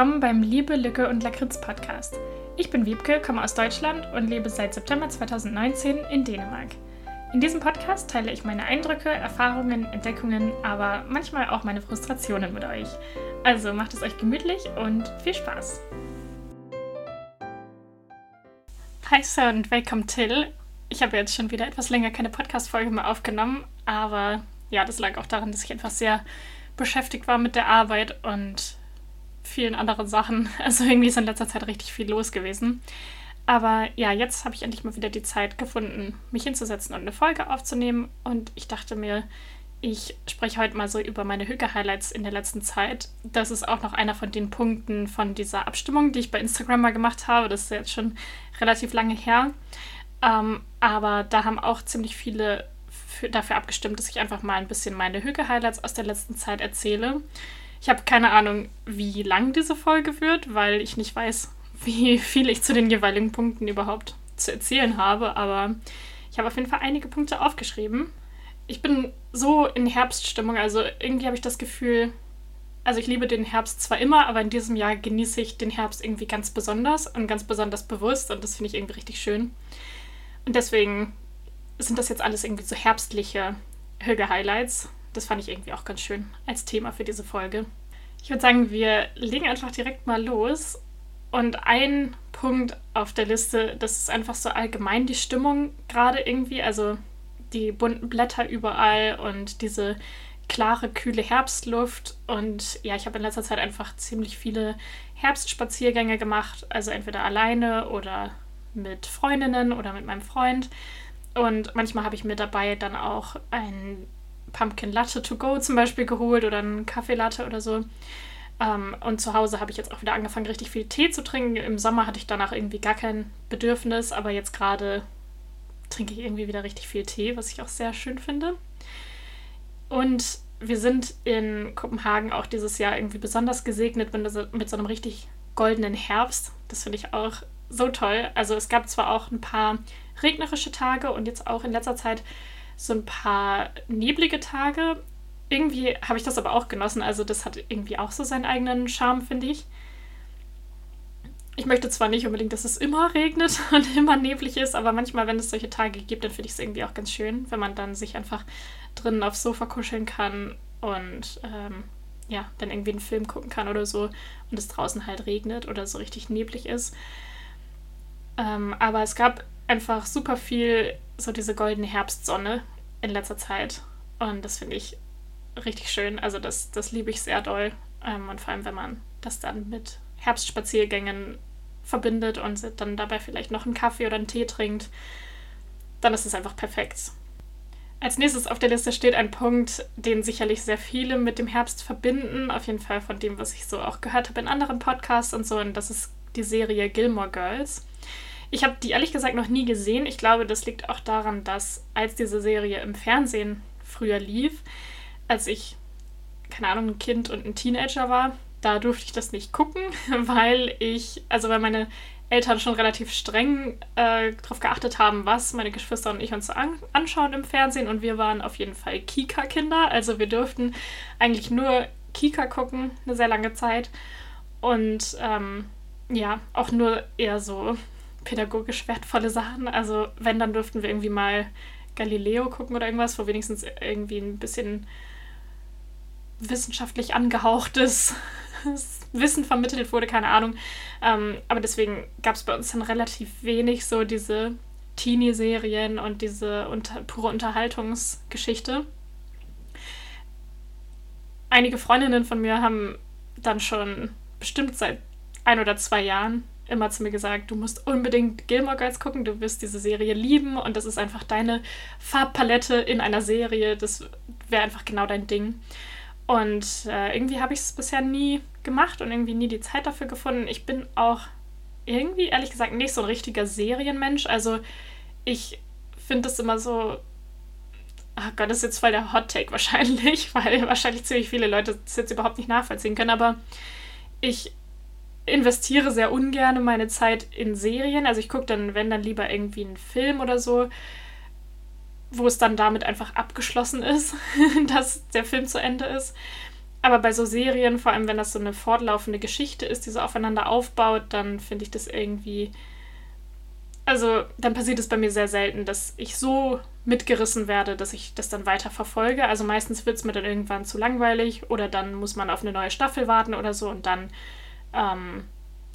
willkommen beim Liebe, Lücke und Lakritz Podcast. Ich bin Wiebke, komme aus Deutschland und lebe seit September 2019 in Dänemark. In diesem Podcast teile ich meine Eindrücke, Erfahrungen, Entdeckungen, aber manchmal auch meine Frustrationen mit euch. Also macht es euch gemütlich und viel Spaß. Hi Sir und welcome Till. Ich habe jetzt schon wieder etwas länger keine Podcast-Folge mehr aufgenommen, aber ja, das lag auch daran, dass ich etwas sehr beschäftigt war mit der Arbeit und vielen anderen Sachen. Also irgendwie ist in letzter Zeit richtig viel los gewesen. Aber ja, jetzt habe ich endlich mal wieder die Zeit gefunden, mich hinzusetzen und eine Folge aufzunehmen. Und ich dachte mir, ich spreche heute mal so über meine Hücke-Highlights in der letzten Zeit. Das ist auch noch einer von den Punkten von dieser Abstimmung, die ich bei Instagram mal gemacht habe. Das ist jetzt schon relativ lange her. Ähm, aber da haben auch ziemlich viele für, dafür abgestimmt, dass ich einfach mal ein bisschen meine Hücke-Highlights aus der letzten Zeit erzähle. Ich habe keine Ahnung, wie lang diese Folge wird, weil ich nicht weiß, wie viel ich zu den jeweiligen Punkten überhaupt zu erzählen habe. Aber ich habe auf jeden Fall einige Punkte aufgeschrieben. Ich bin so in Herbststimmung, also irgendwie habe ich das Gefühl, also ich liebe den Herbst zwar immer, aber in diesem Jahr genieße ich den Herbst irgendwie ganz besonders und ganz besonders bewusst und das finde ich irgendwie richtig schön. Und deswegen sind das jetzt alles irgendwie so herbstliche Hüge-Highlights das fand ich irgendwie auch ganz schön als Thema für diese Folge. Ich würde sagen, wir legen einfach direkt mal los. Und ein Punkt auf der Liste, das ist einfach so allgemein die Stimmung gerade irgendwie. Also die bunten Blätter überall und diese klare, kühle Herbstluft. Und ja, ich habe in letzter Zeit einfach ziemlich viele Herbstspaziergänge gemacht. Also entweder alleine oder mit Freundinnen oder mit meinem Freund. Und manchmal habe ich mir dabei dann auch ein Pumpkin Latte to go zum Beispiel geholt oder einen Kaffee Latte oder so. Ähm, und zu Hause habe ich jetzt auch wieder angefangen, richtig viel Tee zu trinken. Im Sommer hatte ich danach irgendwie gar kein Bedürfnis, aber jetzt gerade trinke ich irgendwie wieder richtig viel Tee, was ich auch sehr schön finde. Und wir sind in Kopenhagen auch dieses Jahr irgendwie besonders gesegnet mit so einem richtig goldenen Herbst. Das finde ich auch so toll. Also es gab zwar auch ein paar regnerische Tage und jetzt auch in letzter Zeit so ein paar neblige Tage. Irgendwie habe ich das aber auch genossen. Also das hat irgendwie auch so seinen eigenen Charme, finde ich. Ich möchte zwar nicht unbedingt, dass es immer regnet und immer neblig ist, aber manchmal, wenn es solche Tage gibt, dann finde ich es irgendwie auch ganz schön, wenn man dann sich einfach drinnen aufs Sofa kuscheln kann und ähm, ja, dann irgendwie einen Film gucken kann oder so und es draußen halt regnet oder so richtig neblig ist. Ähm, aber es gab einfach super viel so diese goldene Herbstsonne in letzter Zeit. Und das finde ich richtig schön. Also das, das liebe ich sehr doll. Ähm, und vor allem, wenn man das dann mit Herbstspaziergängen verbindet und dann dabei vielleicht noch einen Kaffee oder einen Tee trinkt, dann ist es einfach perfekt. Als nächstes auf der Liste steht ein Punkt, den sicherlich sehr viele mit dem Herbst verbinden. Auf jeden Fall von dem, was ich so auch gehört habe in anderen Podcasts und so. Und das ist die Serie Gilmore Girls. Ich habe die ehrlich gesagt noch nie gesehen. Ich glaube, das liegt auch daran, dass als diese Serie im Fernsehen früher lief, als ich, keine Ahnung, ein Kind und ein Teenager war, da durfte ich das nicht gucken, weil ich, also weil meine Eltern schon relativ streng äh, darauf geachtet haben, was meine Geschwister und ich uns an anschauen im Fernsehen. Und wir waren auf jeden Fall Kika-Kinder. Also wir durften eigentlich nur Kika gucken, eine sehr lange Zeit. Und ähm, ja, auch nur eher so pädagogisch wertvolle Sachen. Also wenn, dann dürften wir irgendwie mal Galileo gucken oder irgendwas, wo wenigstens irgendwie ein bisschen wissenschaftlich angehauchtes Wissen vermittelt wurde, keine Ahnung. Ähm, aber deswegen gab es bei uns dann relativ wenig so diese Teenie-Serien und diese unter pure Unterhaltungsgeschichte. Einige Freundinnen von mir haben dann schon bestimmt seit ein oder zwei Jahren immer zu mir gesagt, du musst unbedingt Gilmore Girls gucken, du wirst diese Serie lieben und das ist einfach deine Farbpalette in einer Serie, das wäre einfach genau dein Ding. Und äh, irgendwie habe ich es bisher nie gemacht und irgendwie nie die Zeit dafür gefunden. Ich bin auch irgendwie, ehrlich gesagt, nicht so ein richtiger Serienmensch. Also ich finde das immer so. Ach Gott, das ist jetzt voll der Hot Take wahrscheinlich, weil wahrscheinlich ziemlich viele Leute das jetzt überhaupt nicht nachvollziehen können. Aber ich investiere sehr ungern meine Zeit in Serien. Also ich gucke dann, wenn dann lieber irgendwie einen Film oder so, wo es dann damit einfach abgeschlossen ist, dass der Film zu Ende ist. Aber bei so Serien, vor allem wenn das so eine fortlaufende Geschichte ist, die so aufeinander aufbaut, dann finde ich das irgendwie. Also, dann passiert es bei mir sehr selten, dass ich so mitgerissen werde, dass ich das dann weiter verfolge. Also meistens wird es mir dann irgendwann zu langweilig oder dann muss man auf eine neue Staffel warten oder so und dann ähm,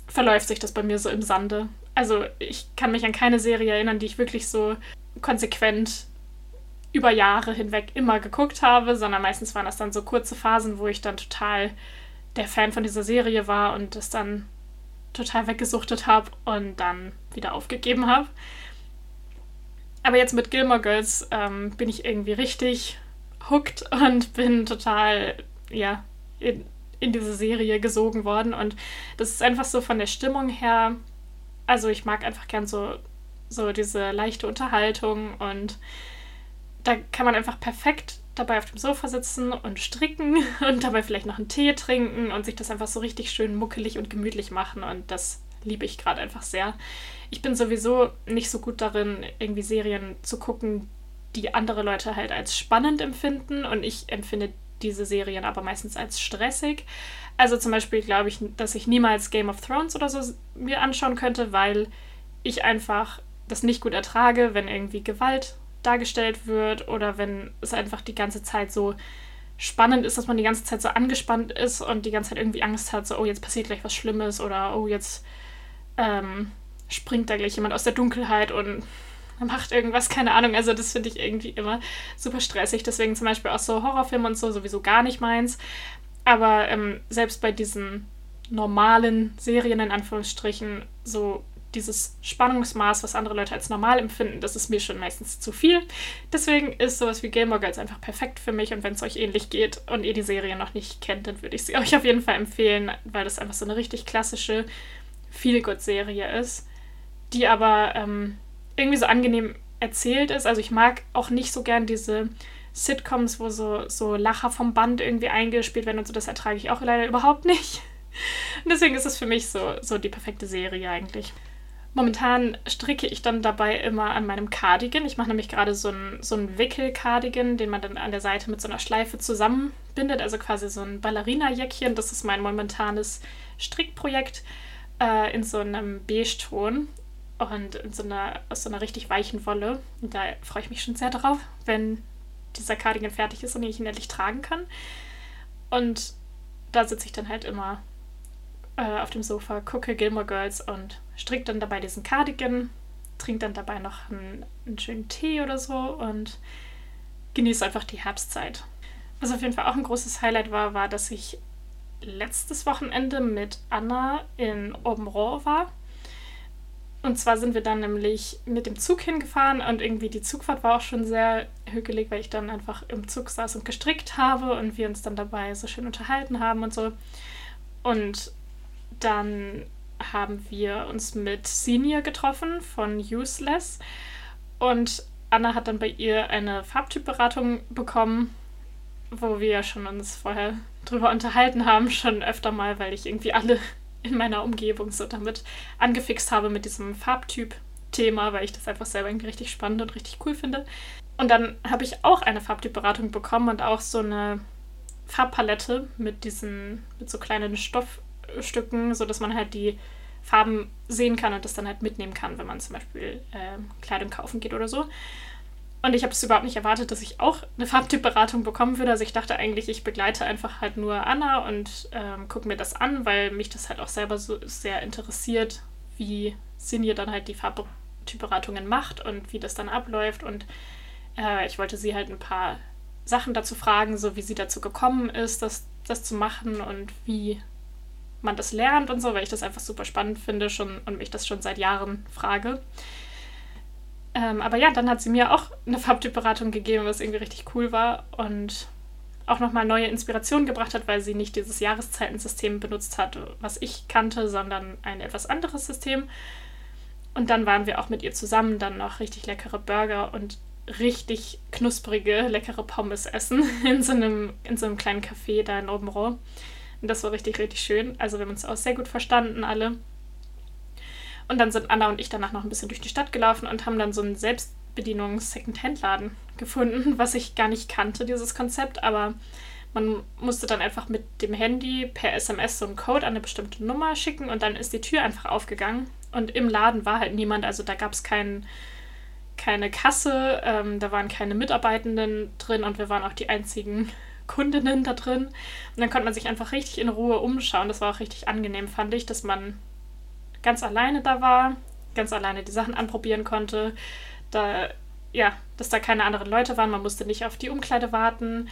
verläuft sich das bei mir so im Sande. Also ich kann mich an keine Serie erinnern, die ich wirklich so konsequent über Jahre hinweg immer geguckt habe, sondern meistens waren das dann so kurze Phasen, wo ich dann total der Fan von dieser Serie war und das dann total weggesuchtet habe und dann wieder aufgegeben habe. Aber jetzt mit Gilmore Girls ähm, bin ich irgendwie richtig hooked und bin total, ja, in, in diese Serie gesogen worden. Und das ist einfach so von der Stimmung her. Also ich mag einfach gern so, so diese leichte Unterhaltung und da kann man einfach perfekt dabei auf dem Sofa sitzen und stricken und dabei vielleicht noch einen Tee trinken und sich das einfach so richtig schön muckelig und gemütlich machen. Und das liebe ich gerade einfach sehr. Ich bin sowieso nicht so gut darin, irgendwie Serien zu gucken, die andere Leute halt als spannend empfinden. Und ich empfinde diese Serien aber meistens als stressig. Also zum Beispiel glaube ich, dass ich niemals Game of Thrones oder so mir anschauen könnte, weil ich einfach das nicht gut ertrage, wenn irgendwie Gewalt dargestellt wird oder wenn es einfach die ganze Zeit so spannend ist, dass man die ganze Zeit so angespannt ist und die ganze Zeit irgendwie Angst hat, so, oh, jetzt passiert gleich was Schlimmes oder oh, jetzt ähm, springt da gleich jemand aus der Dunkelheit und macht irgendwas, keine Ahnung. Also das finde ich irgendwie immer super stressig. Deswegen zum Beispiel auch so Horrorfilme und so sowieso gar nicht meins. Aber ähm, selbst bei diesen normalen Serien in Anführungsstrichen so dieses Spannungsmaß, was andere Leute als normal empfinden, das ist mir schon meistens zu viel. Deswegen ist sowas wie Game Girls einfach perfekt für mich und wenn es euch ähnlich geht und ihr die Serie noch nicht kennt, dann würde ich sie euch auf jeden Fall empfehlen, weil das einfach so eine richtig klassische Feel-Good-Serie ist, die aber ähm, irgendwie so angenehm erzählt ist. Also ich mag auch nicht so gern diese Sitcoms, wo so, so Lacher vom Band irgendwie eingespielt werden und so, das ertrage ich auch leider überhaupt nicht. Und deswegen ist es für mich so, so die perfekte Serie eigentlich. Momentan stricke ich dann dabei immer an meinem Cardigan. Ich mache nämlich gerade so einen so Wickel-Cardigan, den man dann an der Seite mit so einer Schleife zusammenbindet. Also quasi so ein Ballerina-Jäckchen. Das ist mein momentanes Strickprojekt äh, in so einem Beige-Ton und in so einer, aus so einer richtig weichen Wolle. Und da freue ich mich schon sehr drauf, wenn dieser Cardigan fertig ist und ich ihn endlich tragen kann. Und da sitze ich dann halt immer äh, auf dem Sofa, gucke Gilmore Girls und stricke dann dabei diesen Cardigan, trinke dann dabei noch einen, einen schönen Tee oder so und genieße einfach die Herbstzeit. Was auf jeden Fall auch ein großes Highlight war, war, dass ich letztes Wochenende mit Anna in Aubenrohr war. Und zwar sind wir dann nämlich mit dem Zug hingefahren und irgendwie die Zugfahrt war auch schon sehr hügelig, weil ich dann einfach im Zug saß und gestrickt habe und wir uns dann dabei so schön unterhalten haben und so. Und dann haben wir uns mit Senior getroffen von Useless und Anna hat dann bei ihr eine Farbtypberatung bekommen, wo wir schon uns vorher drüber unterhalten haben, schon öfter mal, weil ich irgendwie alle in meiner Umgebung so damit angefixt habe mit diesem Farbtyp-Thema, weil ich das einfach selber irgendwie richtig spannend und richtig cool finde. Und dann habe ich auch eine Farbtypberatung bekommen und auch so eine Farbpalette mit diesen, mit so kleinen Stoff, Stücken, sodass man halt die Farben sehen kann und das dann halt mitnehmen kann, wenn man zum Beispiel äh, Kleidung kaufen geht oder so. Und ich habe es überhaupt nicht erwartet, dass ich auch eine Farbtypberatung bekommen würde. Also ich dachte eigentlich, ich begleite einfach halt nur Anna und ähm, gucke mir das an, weil mich das halt auch selber so sehr interessiert, wie Sinje dann halt die Farbtypberatungen macht und wie das dann abläuft. Und äh, ich wollte sie halt ein paar Sachen dazu fragen, so wie sie dazu gekommen ist, das, das zu machen und wie man das lernt und so, weil ich das einfach super spannend finde schon und mich das schon seit Jahren frage. Ähm, aber ja, dann hat sie mir auch eine Farbtypberatung gegeben, was irgendwie richtig cool war und auch nochmal neue Inspirationen gebracht hat, weil sie nicht dieses Jahreszeitensystem benutzt hat, was ich kannte, sondern ein etwas anderes System. Und dann waren wir auch mit ihr zusammen dann noch richtig leckere Burger und richtig knusprige, leckere Pommes essen in so einem, in so einem kleinen Café da in Aubenrohr. Und das war richtig, richtig schön. Also wir haben uns auch sehr gut verstanden, alle. Und dann sind Anna und ich danach noch ein bisschen durch die Stadt gelaufen und haben dann so einen Selbstbedienungs-Second-Hand-Laden gefunden, was ich gar nicht kannte, dieses Konzept. Aber Man musste dann einfach mit dem Handy per SMS so einen Code an eine bestimmte Nummer schicken und dann ist die Tür einfach aufgegangen. Und im Laden war halt niemand, also da gab es kein, keine Kasse, ähm, da waren keine Mitarbeitenden drin und wir waren auch die einzigen Kundinnen da drin. Und dann konnte man sich einfach richtig in Ruhe umschauen. Das war auch richtig angenehm, fand ich, dass man ganz alleine da war, ganz alleine die Sachen anprobieren konnte. Da, ja, dass da keine anderen Leute waren. Man musste nicht auf die Umkleide warten.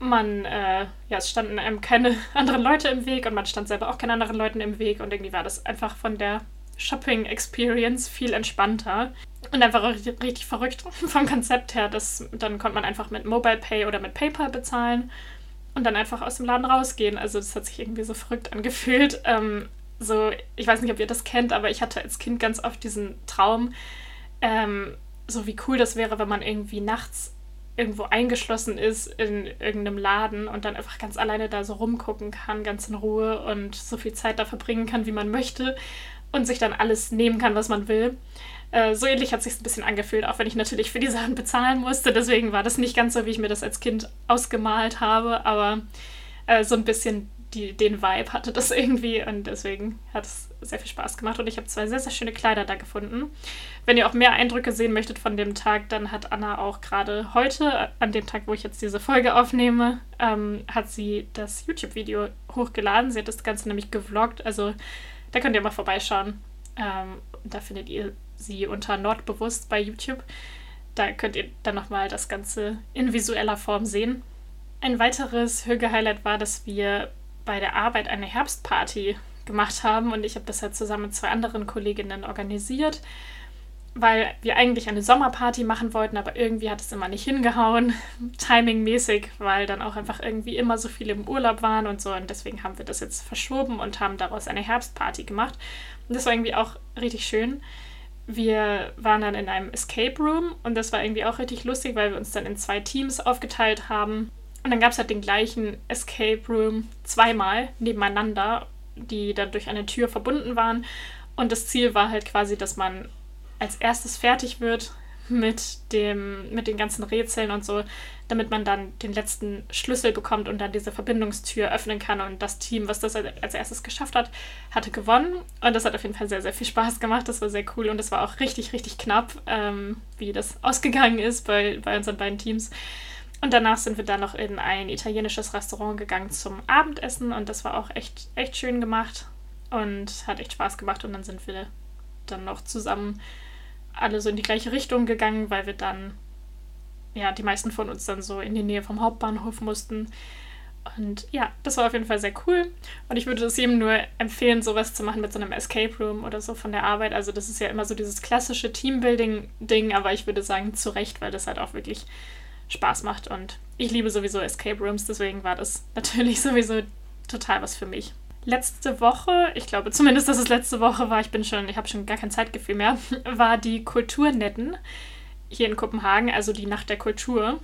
Man, äh, ja, es standen einem keine anderen Leute im Weg und man stand selber auch keine anderen Leuten im Weg. Und irgendwie war das einfach von der Shopping Experience viel entspannter und einfach richtig verrückt vom Konzept her. Dass, dann konnte man einfach mit Mobile Pay oder mit PayPal bezahlen und dann einfach aus dem Laden rausgehen. Also das hat sich irgendwie so verrückt angefühlt. Ähm, so, ich weiß nicht, ob ihr das kennt, aber ich hatte als Kind ganz oft diesen Traum, ähm, so wie cool das wäre, wenn man irgendwie nachts irgendwo eingeschlossen ist in irgendeinem Laden und dann einfach ganz alleine da so rumgucken kann, ganz in Ruhe und so viel Zeit da verbringen kann, wie man möchte und sich dann alles nehmen kann, was man will. Äh, so ähnlich hat sich ein bisschen angefühlt, auch wenn ich natürlich für die Sachen bezahlen musste. Deswegen war das nicht ganz so, wie ich mir das als Kind ausgemalt habe, aber äh, so ein bisschen die, den Vibe hatte das irgendwie und deswegen hat es sehr viel Spaß gemacht und ich habe zwei sehr, sehr schöne Kleider da gefunden. Wenn ihr auch mehr Eindrücke sehen möchtet von dem Tag, dann hat Anna auch gerade heute, an dem Tag, wo ich jetzt diese Folge aufnehme, ähm, hat sie das YouTube-Video hochgeladen. Sie hat das Ganze nämlich gevloggt, also da könnt ihr mal vorbeischauen. Ähm, da findet ihr sie unter Nordbewusst bei YouTube. Da könnt ihr dann nochmal das Ganze in visueller Form sehen. Ein weiteres Hüge-Highlight war, dass wir bei der Arbeit eine Herbstparty gemacht haben und ich habe das halt zusammen mit zwei anderen Kolleginnen organisiert weil wir eigentlich eine Sommerparty machen wollten, aber irgendwie hat es immer nicht hingehauen, timingmäßig, weil dann auch einfach irgendwie immer so viele im Urlaub waren und so. Und deswegen haben wir das jetzt verschoben und haben daraus eine Herbstparty gemacht. Und das war irgendwie auch richtig schön. Wir waren dann in einem Escape Room und das war irgendwie auch richtig lustig, weil wir uns dann in zwei Teams aufgeteilt haben. Und dann gab es halt den gleichen Escape Room zweimal nebeneinander, die dann durch eine Tür verbunden waren. Und das Ziel war halt quasi, dass man als erstes fertig wird mit, dem, mit den ganzen Rätseln und so, damit man dann den letzten Schlüssel bekommt und dann diese Verbindungstür öffnen kann. Und das Team, was das als erstes geschafft hat, hatte gewonnen. Und das hat auf jeden Fall sehr, sehr viel Spaß gemacht. Das war sehr cool und es war auch richtig, richtig knapp, ähm, wie das ausgegangen ist bei, bei unseren beiden Teams. Und danach sind wir dann noch in ein italienisches Restaurant gegangen zum Abendessen und das war auch echt, echt schön gemacht und hat echt Spaß gemacht. Und dann sind wir dann noch zusammen alle so in die gleiche Richtung gegangen, weil wir dann, ja, die meisten von uns dann so in die Nähe vom Hauptbahnhof mussten. Und ja, das war auf jeden Fall sehr cool. Und ich würde es jedem nur empfehlen, sowas zu machen mit so einem Escape Room oder so von der Arbeit. Also das ist ja immer so dieses klassische Teambuilding-Ding, aber ich würde sagen zu Recht, weil das halt auch wirklich Spaß macht. Und ich liebe sowieso Escape Rooms, deswegen war das natürlich sowieso total was für mich letzte Woche, ich glaube zumindest, dass es letzte Woche war, ich bin schon, ich habe schon gar kein Zeitgefühl mehr, war die Kulturnetten hier in Kopenhagen, also die Nacht der Kultur.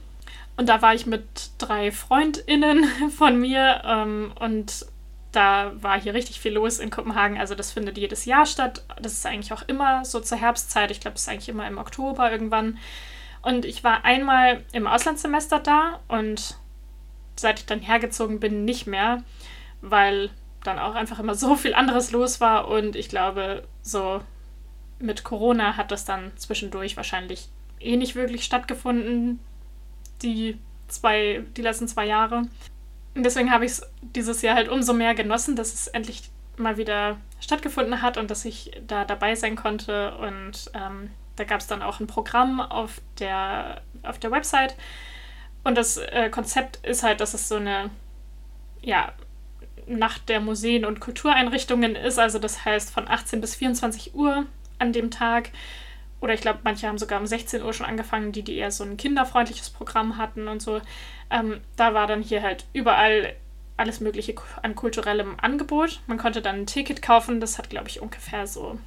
Und da war ich mit drei FreundInnen von mir ähm, und da war hier richtig viel los in Kopenhagen. Also das findet jedes Jahr statt. Das ist eigentlich auch immer so zur Herbstzeit. Ich glaube, es ist eigentlich immer im Oktober irgendwann. Und ich war einmal im Auslandssemester da und seit ich dann hergezogen bin, nicht mehr, weil dann auch einfach immer so viel anderes los war und ich glaube, so mit Corona hat das dann zwischendurch wahrscheinlich eh nicht wirklich stattgefunden, die zwei, die letzten zwei Jahre. Und deswegen habe ich es dieses Jahr halt umso mehr genossen, dass es endlich mal wieder stattgefunden hat und dass ich da dabei sein konnte. Und ähm, da gab es dann auch ein Programm auf der, auf der Website. Und das äh, Konzept ist halt, dass es so eine, ja, Nacht der Museen und Kultureinrichtungen ist. Also das heißt von 18 bis 24 Uhr an dem Tag. Oder ich glaube, manche haben sogar um 16 Uhr schon angefangen, die, die eher so ein kinderfreundliches Programm hatten und so. Ähm, da war dann hier halt überall alles Mögliche an kulturellem Angebot. Man konnte dann ein Ticket kaufen, das hat, glaube ich, ungefähr so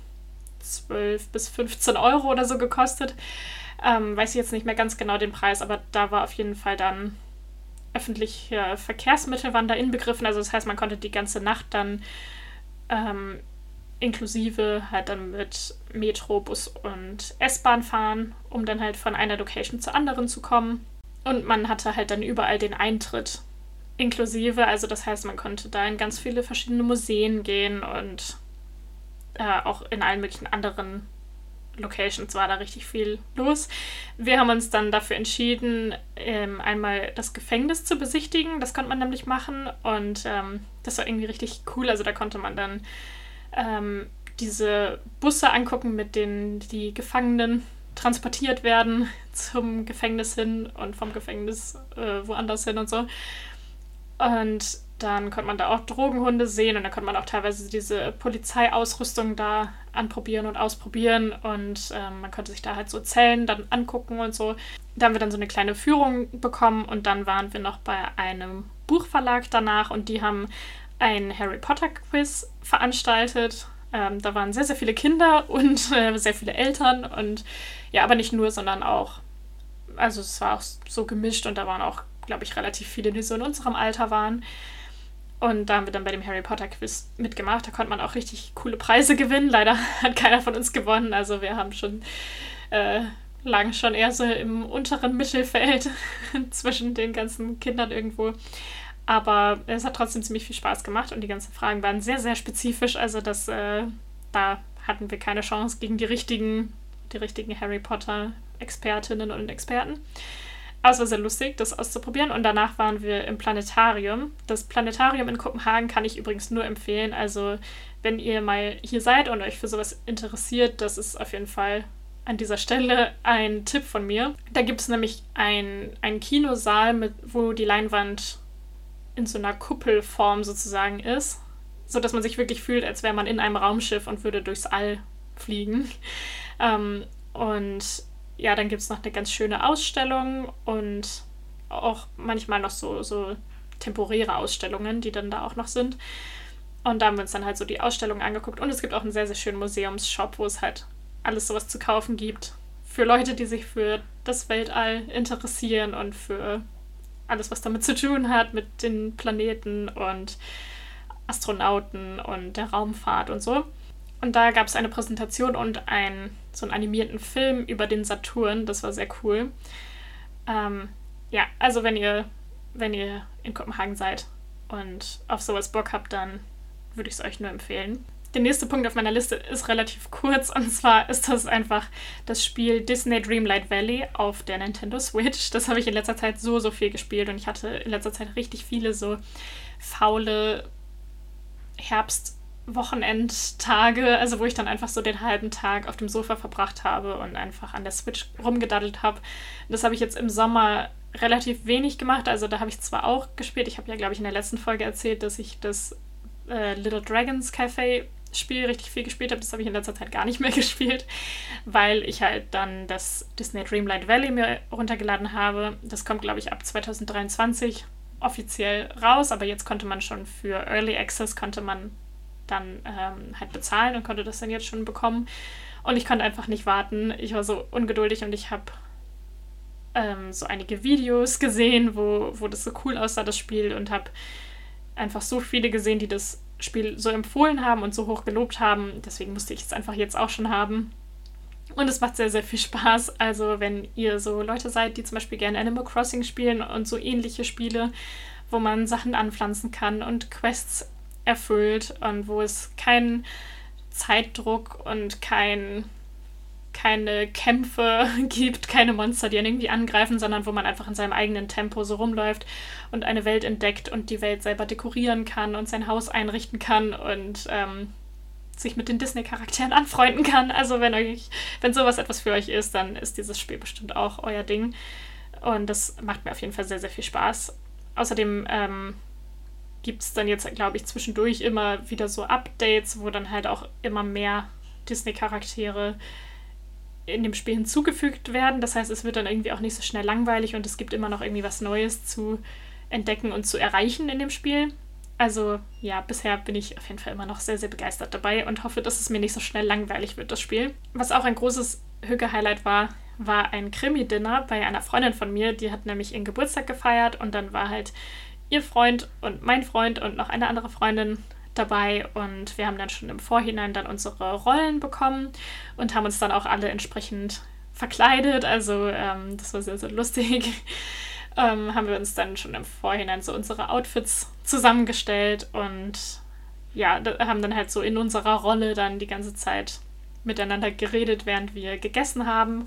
12 bis 15 Euro oder so gekostet. Ähm, weiß ich jetzt nicht mehr ganz genau den Preis, aber da war auf jeden Fall dann öffentliche Verkehrsmittel waren da inbegriffen. Also das heißt, man konnte die ganze Nacht dann ähm, inklusive halt dann mit Metro, Bus und S-Bahn fahren, um dann halt von einer Location zur anderen zu kommen. Und man hatte halt dann überall den Eintritt inklusive. Also das heißt, man konnte da in ganz viele verschiedene Museen gehen und äh, auch in allen möglichen anderen Locations war da richtig viel los. Wir haben uns dann dafür entschieden, ähm, einmal das Gefängnis zu besichtigen. Das konnte man nämlich machen und ähm, das war irgendwie richtig cool. Also da konnte man dann ähm, diese Busse angucken, mit denen die Gefangenen transportiert werden zum Gefängnis hin und vom Gefängnis äh, woanders hin und so. Und dann konnte man da auch Drogenhunde sehen und dann konnte man auch teilweise diese Polizeiausrüstung da anprobieren und ausprobieren und ähm, man konnte sich da halt so Zellen dann angucken und so. Da haben wir dann so eine kleine Führung bekommen und dann waren wir noch bei einem Buchverlag danach und die haben ein Harry Potter Quiz veranstaltet. Ähm, da waren sehr, sehr viele Kinder und äh, sehr viele Eltern und ja, aber nicht nur, sondern auch, also es war auch so gemischt und da waren auch glaube ich, relativ viele, die so in unserem Alter waren. Und da haben wir dann bei dem Harry Potter Quiz mitgemacht. Da konnte man auch richtig coole Preise gewinnen. Leider hat keiner von uns gewonnen. Also wir haben schon äh, lang schon eher so im unteren Mittelfeld zwischen den ganzen Kindern irgendwo. Aber es hat trotzdem ziemlich viel Spaß gemacht und die ganzen Fragen waren sehr, sehr spezifisch. Also das, äh, da hatten wir keine Chance gegen die richtigen, die richtigen Harry Potter Expertinnen und Experten. Aber es war sehr lustig, das auszuprobieren. Und danach waren wir im Planetarium. Das Planetarium in Kopenhagen kann ich übrigens nur empfehlen. Also, wenn ihr mal hier seid und euch für sowas interessiert, das ist auf jeden Fall an dieser Stelle ein Tipp von mir. Da gibt es nämlich einen Kinosaal, mit, wo die Leinwand in so einer Kuppelform sozusagen ist, sodass man sich wirklich fühlt, als wäre man in einem Raumschiff und würde durchs All fliegen. Ähm, und ja, dann gibt es noch eine ganz schöne Ausstellung und auch manchmal noch so, so temporäre Ausstellungen, die dann da auch noch sind. Und da haben wir uns dann halt so die Ausstellung angeguckt. Und es gibt auch einen sehr, sehr schönen Museumsshop, wo es halt alles sowas zu kaufen gibt. Für Leute, die sich für das Weltall interessieren und für alles, was damit zu tun hat, mit den Planeten und Astronauten und der Raumfahrt und so. Und da gab es eine Präsentation und ein, so einen animierten Film über den Saturn. Das war sehr cool. Ähm, ja, also wenn ihr, wenn ihr in Kopenhagen seid und auf sowas Bock habt, dann würde ich es euch nur empfehlen. Der nächste Punkt auf meiner Liste ist relativ kurz und zwar ist das einfach das Spiel Disney Dreamlight Valley auf der Nintendo Switch. Das habe ich in letzter Zeit so, so viel gespielt und ich hatte in letzter Zeit richtig viele so faule Herbst- Wochenendtage, also wo ich dann einfach so den halben Tag auf dem Sofa verbracht habe und einfach an der Switch rumgedaddelt habe. Das habe ich jetzt im Sommer relativ wenig gemacht. Also da habe ich zwar auch gespielt, ich habe ja, glaube ich, in der letzten Folge erzählt, dass ich das äh, Little Dragons Cafe Spiel richtig viel gespielt habe. Das habe ich in letzter Zeit gar nicht mehr gespielt, weil ich halt dann das Disney Dreamlight Valley mir runtergeladen habe. Das kommt, glaube ich, ab 2023 offiziell raus, aber jetzt konnte man schon für Early Access konnte man dann ähm, halt bezahlen und konnte das dann jetzt schon bekommen. Und ich konnte einfach nicht warten. Ich war so ungeduldig und ich habe ähm, so einige Videos gesehen, wo, wo das so cool aussah, das Spiel, und habe einfach so viele gesehen, die das Spiel so empfohlen haben und so hoch gelobt haben. Deswegen musste ich es einfach jetzt auch schon haben. Und es macht sehr, sehr viel Spaß. Also, wenn ihr so Leute seid, die zum Beispiel gerne Animal Crossing spielen und so ähnliche Spiele, wo man Sachen anpflanzen kann und Quests erfüllt und wo es keinen Zeitdruck und kein, keine Kämpfe gibt, keine Monster, die einen irgendwie angreifen, sondern wo man einfach in seinem eigenen Tempo so rumläuft und eine Welt entdeckt und die Welt selber dekorieren kann und sein Haus einrichten kann und ähm, sich mit den Disney-Charakteren anfreunden kann. Also wenn euch, wenn sowas etwas für euch ist, dann ist dieses Spiel bestimmt auch euer Ding. Und das macht mir auf jeden Fall sehr, sehr viel Spaß. Außerdem ähm, gibt es dann jetzt, glaube ich, zwischendurch immer wieder so Updates, wo dann halt auch immer mehr Disney-Charaktere in dem Spiel hinzugefügt werden. Das heißt, es wird dann irgendwie auch nicht so schnell langweilig und es gibt immer noch irgendwie was Neues zu entdecken und zu erreichen in dem Spiel. Also ja, bisher bin ich auf jeden Fall immer noch sehr, sehr begeistert dabei und hoffe, dass es mir nicht so schnell langweilig wird, das Spiel. Was auch ein großes Hüge-Highlight war, war ein Krimi-Dinner bei einer Freundin von mir, die hat nämlich ihren Geburtstag gefeiert und dann war halt ihr Freund und mein Freund und noch eine andere Freundin dabei und wir haben dann schon im Vorhinein dann unsere Rollen bekommen und haben uns dann auch alle entsprechend verkleidet. Also ähm, das war sehr, sehr lustig. ähm, haben wir uns dann schon im Vorhinein so unsere Outfits zusammengestellt und ja, haben dann halt so in unserer Rolle dann die ganze Zeit miteinander geredet, während wir gegessen haben.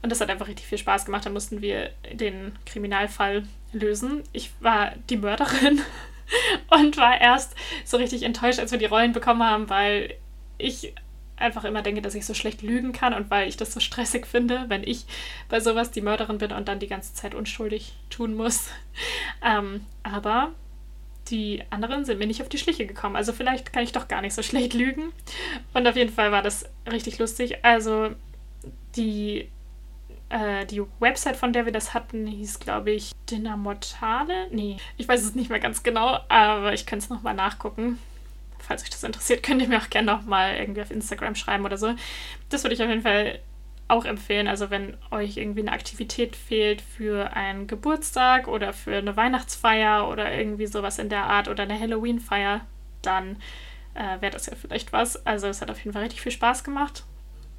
Und das hat einfach richtig viel Spaß gemacht. Da mussten wir den Kriminalfall lösen. Ich war die Mörderin und war erst so richtig enttäuscht, als wir die Rollen bekommen haben, weil ich einfach immer denke, dass ich so schlecht lügen kann und weil ich das so stressig finde, wenn ich bei sowas die Mörderin bin und dann die ganze Zeit unschuldig tun muss. Ähm, aber die anderen sind mir nicht auf die Schliche gekommen. Also vielleicht kann ich doch gar nicht so schlecht lügen. Und auf jeden Fall war das richtig lustig. Also die, äh, die Website, von der wir das hatten, hieß, glaube ich, Dinner Mortale. Nee, ich weiß es nicht mehr ganz genau, aber ich könnte es nochmal nachgucken. Falls euch das interessiert, könnt ihr mir auch gerne nochmal irgendwie auf Instagram schreiben oder so. Das würde ich auf jeden Fall auch empfehlen. Also wenn euch irgendwie eine Aktivität fehlt für einen Geburtstag oder für eine Weihnachtsfeier oder irgendwie sowas in der Art oder eine Halloween-Feier, dann äh, wäre das ja vielleicht was. Also es hat auf jeden Fall richtig viel Spaß gemacht.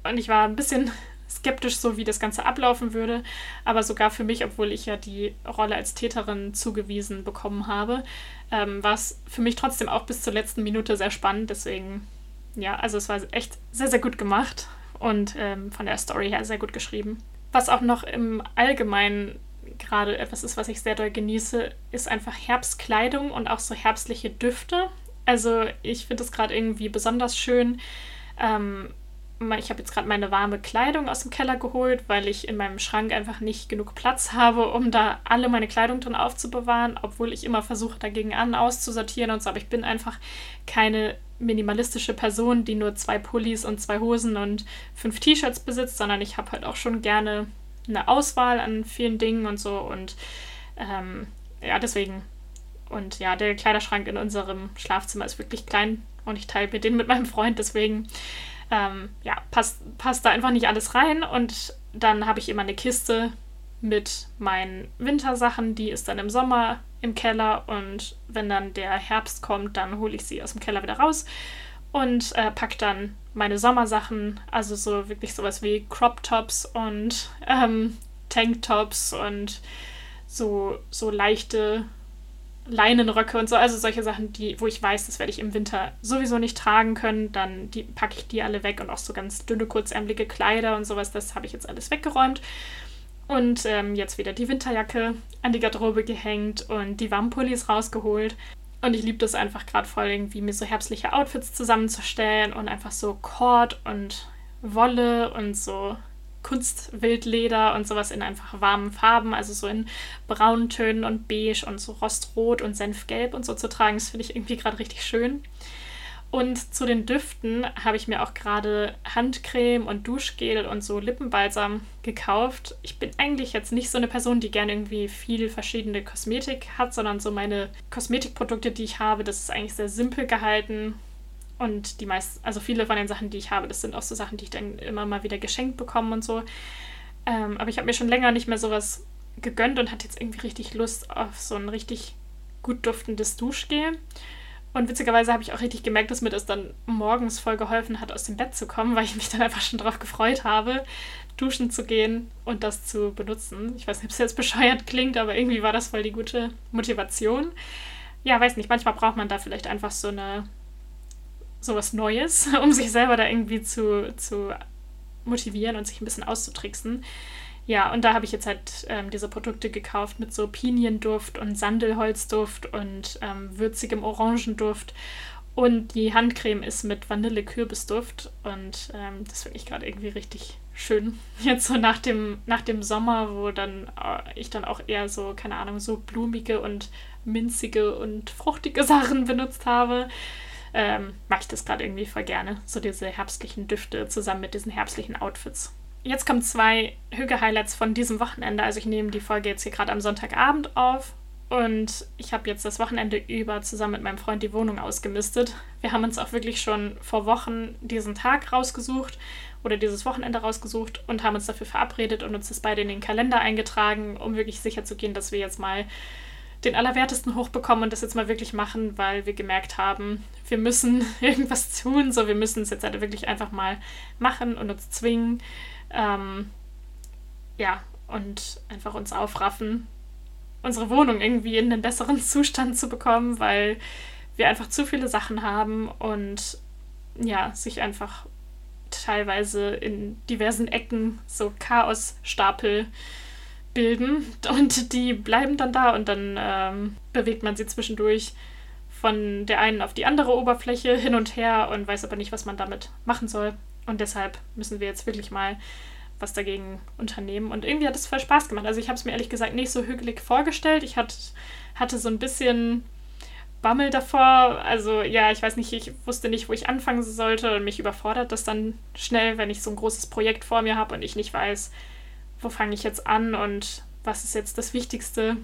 Und ich war ein bisschen skeptisch, so wie das Ganze ablaufen würde. Aber sogar für mich, obwohl ich ja die Rolle als Täterin zugewiesen bekommen habe, ähm, war es für mich trotzdem auch bis zur letzten Minute sehr spannend. Deswegen, ja, also es war echt sehr, sehr gut gemacht und ähm, von der Story her sehr gut geschrieben. Was auch noch im Allgemeinen gerade etwas ist, was ich sehr doll genieße, ist einfach Herbstkleidung und auch so herbstliche Düfte. Also ich finde es gerade irgendwie besonders schön. Ähm, ich habe jetzt gerade meine warme Kleidung aus dem Keller geholt, weil ich in meinem Schrank einfach nicht genug Platz habe, um da alle meine Kleidung drin aufzubewahren, obwohl ich immer versuche, dagegen an auszusortieren und so. Aber ich bin einfach keine minimalistische Person, die nur zwei Pullis und zwei Hosen und fünf T-Shirts besitzt, sondern ich habe halt auch schon gerne eine Auswahl an vielen Dingen und so. Und ähm, ja, deswegen. Und ja, der Kleiderschrank in unserem Schlafzimmer ist wirklich klein und ich teile mir den mit meinem Freund, deswegen ähm, ja, passt, passt da einfach nicht alles rein. Und dann habe ich immer eine Kiste mit meinen Wintersachen, die ist dann im Sommer im Keller und wenn dann der Herbst kommt, dann hole ich sie aus dem Keller wieder raus und äh, packe dann meine Sommersachen, also so wirklich sowas wie Crop Tops und ähm, Tanktops und so, so leichte Leinenröcke und so, also solche Sachen, die, wo ich weiß, das werde ich im Winter sowieso nicht tragen können, dann packe ich die alle weg und auch so ganz dünne, kurzärmelige Kleider und sowas, das habe ich jetzt alles weggeräumt. Und ähm, jetzt wieder die Winterjacke an die Garderobe gehängt und die Warmpullis rausgeholt. Und ich liebe das einfach gerade voll, irgendwie mir so herbstliche Outfits zusammenzustellen und einfach so Cord und Wolle und so Kunstwildleder und sowas in einfach warmen Farben, also so in braunen Tönen und beige und so rostrot und senfgelb und so zu tragen. Das finde ich irgendwie gerade richtig schön. Und zu den Düften habe ich mir auch gerade Handcreme und Duschgel und so Lippenbalsam gekauft. Ich bin eigentlich jetzt nicht so eine Person, die gerne irgendwie viel verschiedene Kosmetik hat, sondern so meine Kosmetikprodukte, die ich habe, das ist eigentlich sehr simpel gehalten. Und die meisten, also viele von den Sachen, die ich habe, das sind auch so Sachen, die ich dann immer mal wieder geschenkt bekomme und so. Ähm, aber ich habe mir schon länger nicht mehr sowas gegönnt und hatte jetzt irgendwie richtig Lust auf so ein richtig gut duftendes Duschgel. Und witzigerweise habe ich auch richtig gemerkt, dass mir das dann morgens voll geholfen hat, aus dem Bett zu kommen, weil ich mich dann einfach schon darauf gefreut habe, duschen zu gehen und das zu benutzen. Ich weiß nicht, ob es jetzt bescheuert klingt, aber irgendwie war das voll die gute Motivation. Ja, weiß nicht, manchmal braucht man da vielleicht einfach so eine sowas Neues, um sich selber da irgendwie zu, zu motivieren und sich ein bisschen auszutricksen. Ja, und da habe ich jetzt halt ähm, diese Produkte gekauft mit so Pinienduft und Sandelholzduft und ähm, würzigem Orangenduft. Und die Handcreme ist mit Vanille-Kürbisduft. Und ähm, das finde ich gerade irgendwie richtig schön. Jetzt so nach dem, nach dem Sommer, wo dann äh, ich dann auch eher so, keine Ahnung, so blumige und minzige und fruchtige Sachen benutzt habe ähm, mag ich das gerade irgendwie voll gerne. So diese herbstlichen Düfte zusammen mit diesen herbstlichen Outfits. Jetzt kommen zwei Hüge-Highlights von diesem Wochenende. Also ich nehme die Folge jetzt hier gerade am Sonntagabend auf und ich habe jetzt das Wochenende über zusammen mit meinem Freund die Wohnung ausgemistet. Wir haben uns auch wirklich schon vor Wochen diesen Tag rausgesucht oder dieses Wochenende rausgesucht und haben uns dafür verabredet und uns das beide in den Kalender eingetragen, um wirklich sicher zu gehen, dass wir jetzt mal den Allerwertesten hochbekommen und das jetzt mal wirklich machen, weil wir gemerkt haben, wir müssen irgendwas tun, so wir müssen es jetzt halt wirklich einfach mal machen und uns zwingen. Ähm, ja, und einfach uns aufraffen. unsere Wohnung irgendwie in einen besseren Zustand zu bekommen, weil wir einfach zu viele Sachen haben und ja, sich einfach teilweise in diversen Ecken so Chaosstapel bilden und die bleiben dann da und dann ähm, bewegt man sie zwischendurch von der einen auf die andere Oberfläche hin und her und weiß aber nicht, was man damit machen soll. Und deshalb müssen wir jetzt wirklich mal was dagegen unternehmen. Und irgendwie hat es voll Spaß gemacht. Also ich habe es mir ehrlich gesagt nicht so hügelig vorgestellt. Ich hat, hatte so ein bisschen Bammel davor. Also ja, ich weiß nicht, ich wusste nicht, wo ich anfangen sollte und mich überfordert das dann schnell, wenn ich so ein großes Projekt vor mir habe und ich nicht weiß, wo fange ich jetzt an und was ist jetzt das Wichtigste.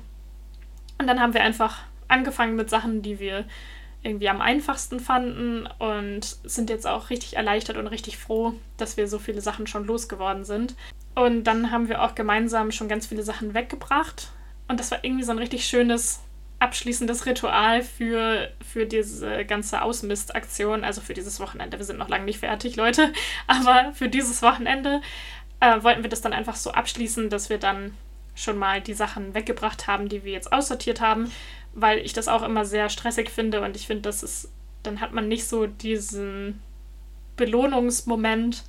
Und dann haben wir einfach angefangen mit Sachen, die wir irgendwie am einfachsten fanden und sind jetzt auch richtig erleichtert und richtig froh, dass wir so viele Sachen schon losgeworden sind. Und dann haben wir auch gemeinsam schon ganz viele Sachen weggebracht. Und das war irgendwie so ein richtig schönes abschließendes Ritual für, für diese ganze Ausmistaktion, also für dieses Wochenende. Wir sind noch lange nicht fertig, Leute, aber für dieses Wochenende äh, wollten wir das dann einfach so abschließen, dass wir dann schon mal die Sachen weggebracht haben, die wir jetzt aussortiert haben weil ich das auch immer sehr stressig finde und ich finde, das ist, dann hat man nicht so diesen Belohnungsmoment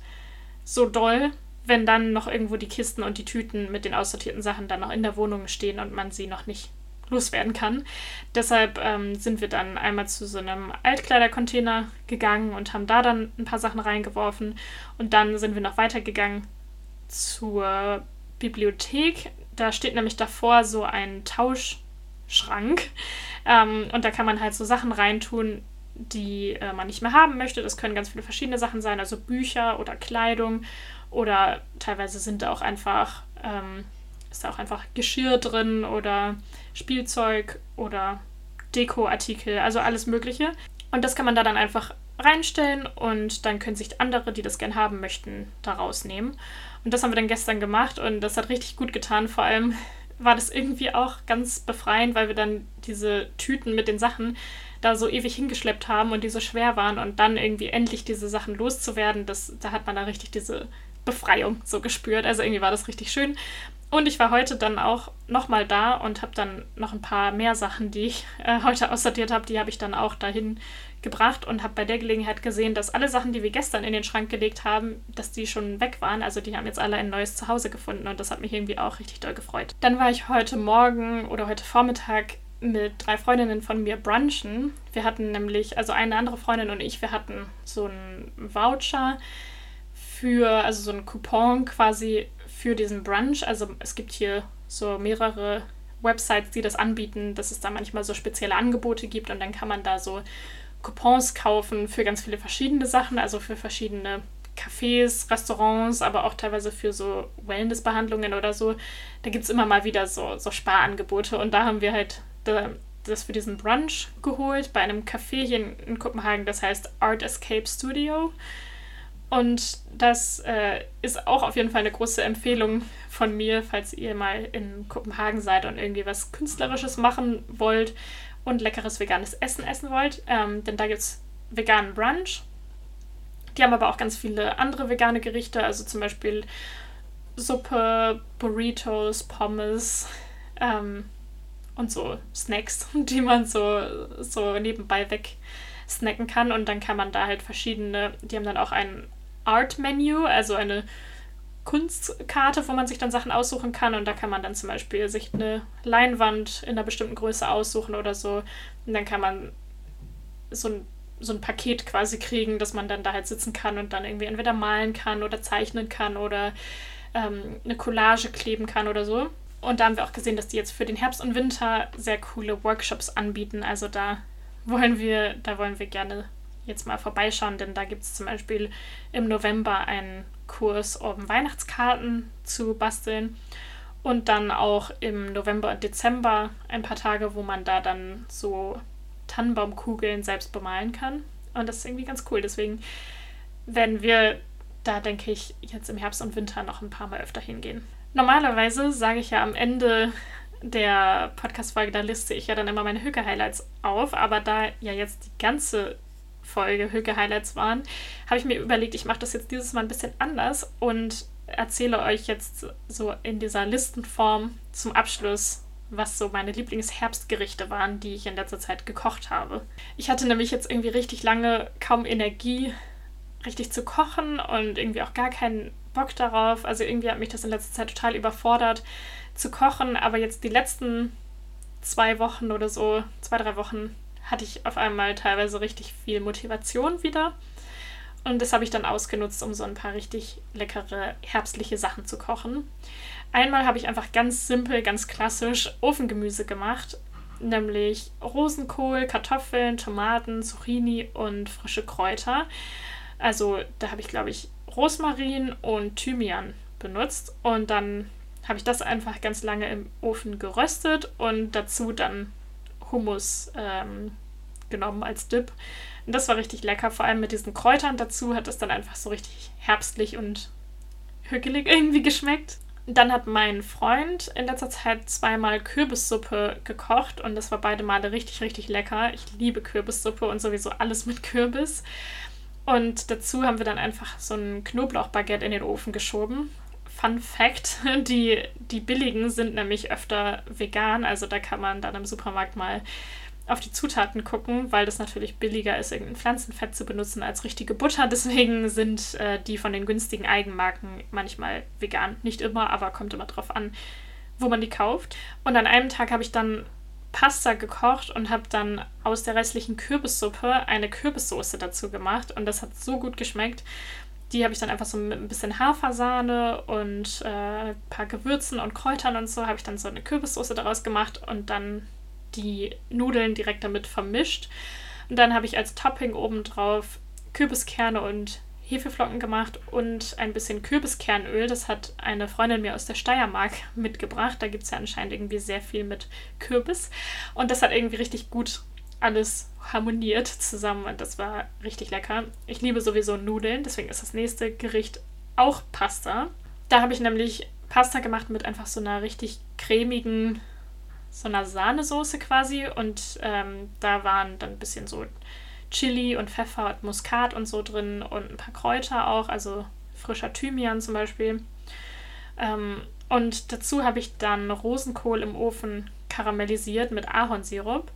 so doll, wenn dann noch irgendwo die Kisten und die Tüten mit den aussortierten Sachen dann noch in der Wohnung stehen und man sie noch nicht loswerden kann. Deshalb ähm, sind wir dann einmal zu so einem Altkleidercontainer gegangen und haben da dann ein paar Sachen reingeworfen. Und dann sind wir noch weitergegangen zur Bibliothek. Da steht nämlich davor so ein Tausch. Schrank. Ähm, und da kann man halt so Sachen reintun, die äh, man nicht mehr haben möchte. Das können ganz viele verschiedene Sachen sein, also Bücher oder Kleidung oder teilweise sind da auch einfach, ähm, ist da auch einfach Geschirr drin oder Spielzeug oder Dekoartikel, also alles Mögliche. Und das kann man da dann einfach reinstellen und dann können sich andere, die das gern haben möchten, da rausnehmen. Und das haben wir dann gestern gemacht und das hat richtig gut getan, vor allem war das irgendwie auch ganz befreiend, weil wir dann diese Tüten mit den Sachen da so ewig hingeschleppt haben und die so schwer waren und dann irgendwie endlich diese Sachen loszuwerden, das, da hat man da richtig diese Befreiung so gespürt. Also irgendwie war das richtig schön. Und ich war heute dann auch nochmal da und habe dann noch ein paar mehr Sachen, die ich äh, heute aussortiert habe, die habe ich dann auch dahin gebracht und habe bei der Gelegenheit gesehen, dass alle Sachen, die wir gestern in den Schrank gelegt haben, dass die schon weg waren. Also die haben jetzt alle ein neues Zuhause gefunden und das hat mich irgendwie auch richtig doll gefreut. Dann war ich heute Morgen oder heute Vormittag mit drei Freundinnen von mir brunchen. Wir hatten nämlich, also eine andere Freundin und ich, wir hatten so einen Voucher für, also so einen Coupon quasi für diesen Brunch. Also es gibt hier so mehrere Websites, die das anbieten, dass es da manchmal so spezielle Angebote gibt und dann kann man da so Coupons kaufen für ganz viele verschiedene Sachen, also für verschiedene Cafés, Restaurants, aber auch teilweise für so Wellnessbehandlungen oder so. Da gibt es immer mal wieder so, so Sparangebote und da haben wir halt das für diesen Brunch geholt bei einem Café hier in, in Kopenhagen, das heißt Art Escape Studio. Und das äh, ist auch auf jeden Fall eine große Empfehlung von mir, falls ihr mal in Kopenhagen seid und irgendwie was Künstlerisches machen wollt und leckeres veganes Essen essen wollt. Ähm, denn da gibt es veganen Brunch. Die haben aber auch ganz viele andere vegane Gerichte, also zum Beispiel Suppe, Burritos, Pommes ähm, und so Snacks, die man so, so nebenbei weg snacken kann. Und dann kann man da halt verschiedene, die haben dann auch ein Art-Menu, also eine Kunstkarte, wo man sich dann Sachen aussuchen kann. Und da kann man dann zum Beispiel sich eine Leinwand in einer bestimmten Größe aussuchen oder so. Und dann kann man so ein, so ein Paket quasi kriegen, dass man dann da halt sitzen kann und dann irgendwie entweder malen kann oder zeichnen kann oder ähm, eine Collage kleben kann oder so. Und da haben wir auch gesehen, dass die jetzt für den Herbst und Winter sehr coole Workshops anbieten. Also da wollen wir, da wollen wir gerne jetzt mal vorbeischauen, denn da gibt es zum Beispiel im November einen Kurs, um Weihnachtskarten zu basteln. Und dann auch im November und Dezember ein paar Tage, wo man da dann so Tannenbaumkugeln selbst bemalen kann. Und das ist irgendwie ganz cool. Deswegen werden wir da, denke ich, jetzt im Herbst und Winter noch ein paar Mal öfter hingehen. Normalerweise sage ich ja am Ende der Podcast-Folge, da liste ich ja dann immer meine Hücke-Highlights auf. Aber da ja jetzt die ganze Folge Hücke-Highlights waren, habe ich mir überlegt, ich mache das jetzt dieses Mal ein bisschen anders und erzähle euch jetzt so in dieser Listenform zum Abschluss, was so meine Lieblingsherbstgerichte waren, die ich in letzter Zeit gekocht habe. Ich hatte nämlich jetzt irgendwie richtig lange kaum Energie, richtig zu kochen und irgendwie auch gar keinen Bock darauf. Also irgendwie hat mich das in letzter Zeit total überfordert zu kochen, aber jetzt die letzten zwei Wochen oder so, zwei, drei Wochen, hatte ich auf einmal teilweise richtig viel Motivation wieder. Und das habe ich dann ausgenutzt, um so ein paar richtig leckere herbstliche Sachen zu kochen. Einmal habe ich einfach ganz simpel, ganz klassisch Ofengemüse gemacht, nämlich Rosenkohl, Kartoffeln, Tomaten, Zucchini und frische Kräuter. Also da habe ich, glaube ich, Rosmarin und Thymian benutzt und dann habe ich das einfach ganz lange im Ofen geröstet und dazu dann Hummus ähm, genommen als Dip. Und das war richtig lecker, vor allem mit diesen Kräutern dazu hat es dann einfach so richtig herbstlich und hügelig irgendwie geschmeckt. Dann hat mein Freund in letzter Zeit zweimal Kürbissuppe gekocht und das war beide Male richtig, richtig lecker. Ich liebe Kürbissuppe und sowieso alles mit Kürbis. Und dazu haben wir dann einfach so ein Knoblauchbaguette in den Ofen geschoben. Fun Fact: die, die billigen sind nämlich öfter vegan, also da kann man dann im Supermarkt mal auf die Zutaten gucken, weil das natürlich billiger ist, irgendein Pflanzenfett zu benutzen als richtige Butter. Deswegen sind äh, die von den günstigen Eigenmarken manchmal vegan. Nicht immer, aber kommt immer drauf an, wo man die kauft. Und an einem Tag habe ich dann Pasta gekocht und habe dann aus der restlichen Kürbissuppe eine Kürbissoße dazu gemacht. Und das hat so gut geschmeckt. Die habe ich dann einfach so mit ein bisschen Hafersahne und äh, ein paar Gewürzen und Kräutern und so, habe ich dann so eine Kürbissoße daraus gemacht und dann die Nudeln direkt damit vermischt. Und dann habe ich als Topping obendrauf Kürbiskerne und Hefeflocken gemacht und ein bisschen Kürbiskernöl. Das hat eine Freundin mir aus der Steiermark mitgebracht. Da gibt es ja anscheinend irgendwie sehr viel mit Kürbis. Und das hat irgendwie richtig gut alles harmoniert zusammen und das war richtig lecker. Ich liebe sowieso Nudeln, deswegen ist das nächste Gericht auch Pasta. Da habe ich nämlich Pasta gemacht mit einfach so einer richtig cremigen so einer Sahnesoße quasi und ähm, da waren dann ein bisschen so Chili und Pfeffer und Muskat und so drin und ein paar Kräuter auch, also frischer Thymian zum Beispiel. Ähm, und dazu habe ich dann Rosenkohl im Ofen karamellisiert mit Ahornsirup.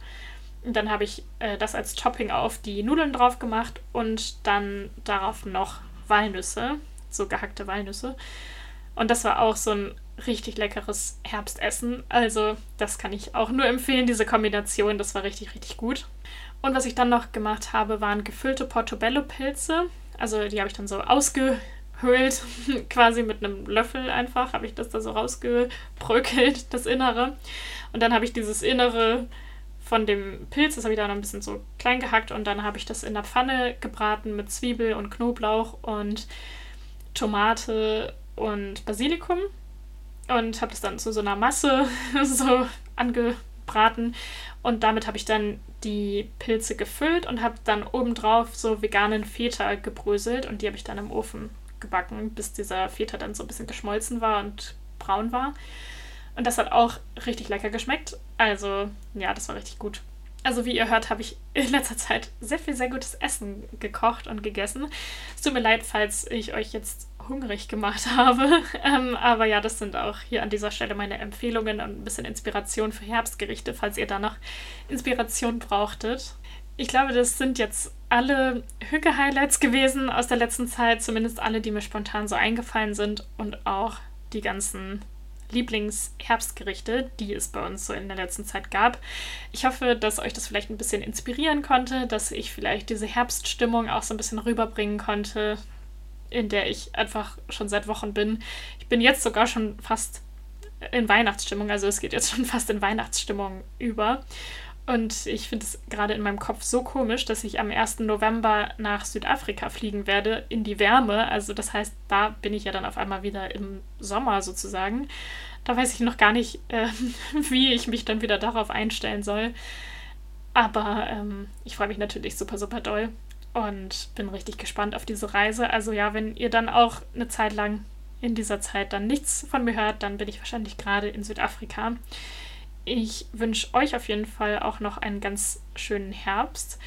Und dann habe ich äh, das als Topping auf die Nudeln drauf gemacht und dann darauf noch Walnüsse, so gehackte Walnüsse. Und das war auch so ein richtig leckeres Herbstessen. Also das kann ich auch nur empfehlen, diese Kombination. Das war richtig, richtig gut. Und was ich dann noch gemacht habe, waren gefüllte Portobello-Pilze. Also die habe ich dann so ausgehöhlt, quasi mit einem Löffel einfach, habe ich das da so rausgebröckelt, das Innere. Und dann habe ich dieses Innere von dem Pilz, das habe ich da noch ein bisschen so klein gehackt und dann habe ich das in der Pfanne gebraten mit Zwiebel und Knoblauch und Tomate und Basilikum und habe das dann zu so einer Masse so angebraten und damit habe ich dann die Pilze gefüllt und habe dann obendrauf so veganen Feta gebröselt und die habe ich dann im Ofen gebacken, bis dieser Feta dann so ein bisschen geschmolzen war und braun war. Und das hat auch richtig lecker geschmeckt. Also ja, das war richtig gut. Also wie ihr hört, habe ich in letzter Zeit sehr viel sehr gutes Essen gekocht und gegessen. Es tut mir leid, falls ich euch jetzt hungrig gemacht habe. Ähm, aber ja, das sind auch hier an dieser Stelle meine Empfehlungen und ein bisschen Inspiration für Herbstgerichte, falls ihr da noch Inspiration brauchtet. Ich glaube, das sind jetzt alle Hücke-Highlights gewesen aus der letzten Zeit, zumindest alle, die mir spontan so eingefallen sind und auch die ganzen Lieblingsherbstgerichte, die es bei uns so in der letzten Zeit gab. Ich hoffe, dass euch das vielleicht ein bisschen inspirieren konnte, dass ich vielleicht diese Herbststimmung auch so ein bisschen rüberbringen konnte, in der ich einfach schon seit Wochen bin. Ich bin jetzt sogar schon fast in Weihnachtsstimmung, also es geht jetzt schon fast in Weihnachtsstimmung über. Und ich finde es gerade in meinem Kopf so komisch, dass ich am 1. November nach Südafrika fliegen werde, in die Wärme. Also das heißt, da bin ich ja dann auf einmal wieder im Sommer sozusagen. Da weiß ich noch gar nicht, äh, wie ich mich dann wieder darauf einstellen soll. Aber ähm, ich freue mich natürlich super, super doll und bin richtig gespannt auf diese Reise. Also ja, wenn ihr dann auch eine Zeit lang in dieser Zeit dann nichts von mir hört, dann bin ich wahrscheinlich gerade in Südafrika. Ich wünsche euch auf jeden Fall auch noch einen ganz schönen Herbst.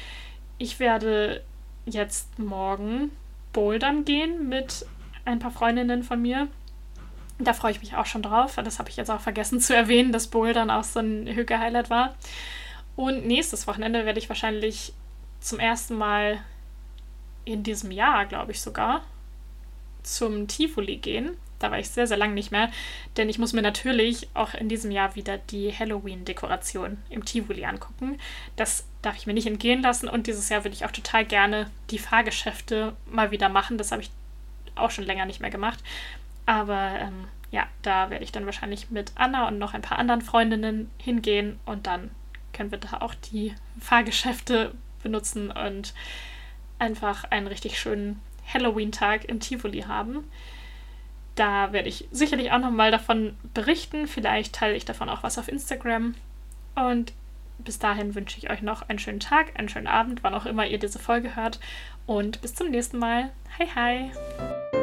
Ich werde jetzt morgen bouldern gehen mit ein paar Freundinnen von mir. Da freue ich mich auch schon drauf. Das habe ich jetzt auch vergessen zu erwähnen, dass Bowl dann auch so ein Hüge-Highlight war. Und nächstes Wochenende werde ich wahrscheinlich zum ersten Mal in diesem Jahr, glaube ich sogar, zum Tivoli gehen. Da war ich sehr, sehr lange nicht mehr, denn ich muss mir natürlich auch in diesem Jahr wieder die Halloween-Dekoration im Tivoli angucken. Das darf ich mir nicht entgehen lassen und dieses Jahr würde ich auch total gerne die Fahrgeschäfte mal wieder machen. Das habe ich auch schon länger nicht mehr gemacht. Aber ähm, ja, da werde ich dann wahrscheinlich mit Anna und noch ein paar anderen Freundinnen hingehen und dann können wir da auch die Fahrgeschäfte benutzen und einfach einen richtig schönen Halloween-Tag im Tivoli haben. Da werde ich sicherlich auch nochmal davon berichten. Vielleicht teile ich davon auch was auf Instagram. Und bis dahin wünsche ich euch noch einen schönen Tag, einen schönen Abend, wann auch immer ihr diese Folge hört. Und bis zum nächsten Mal. Hi, hi!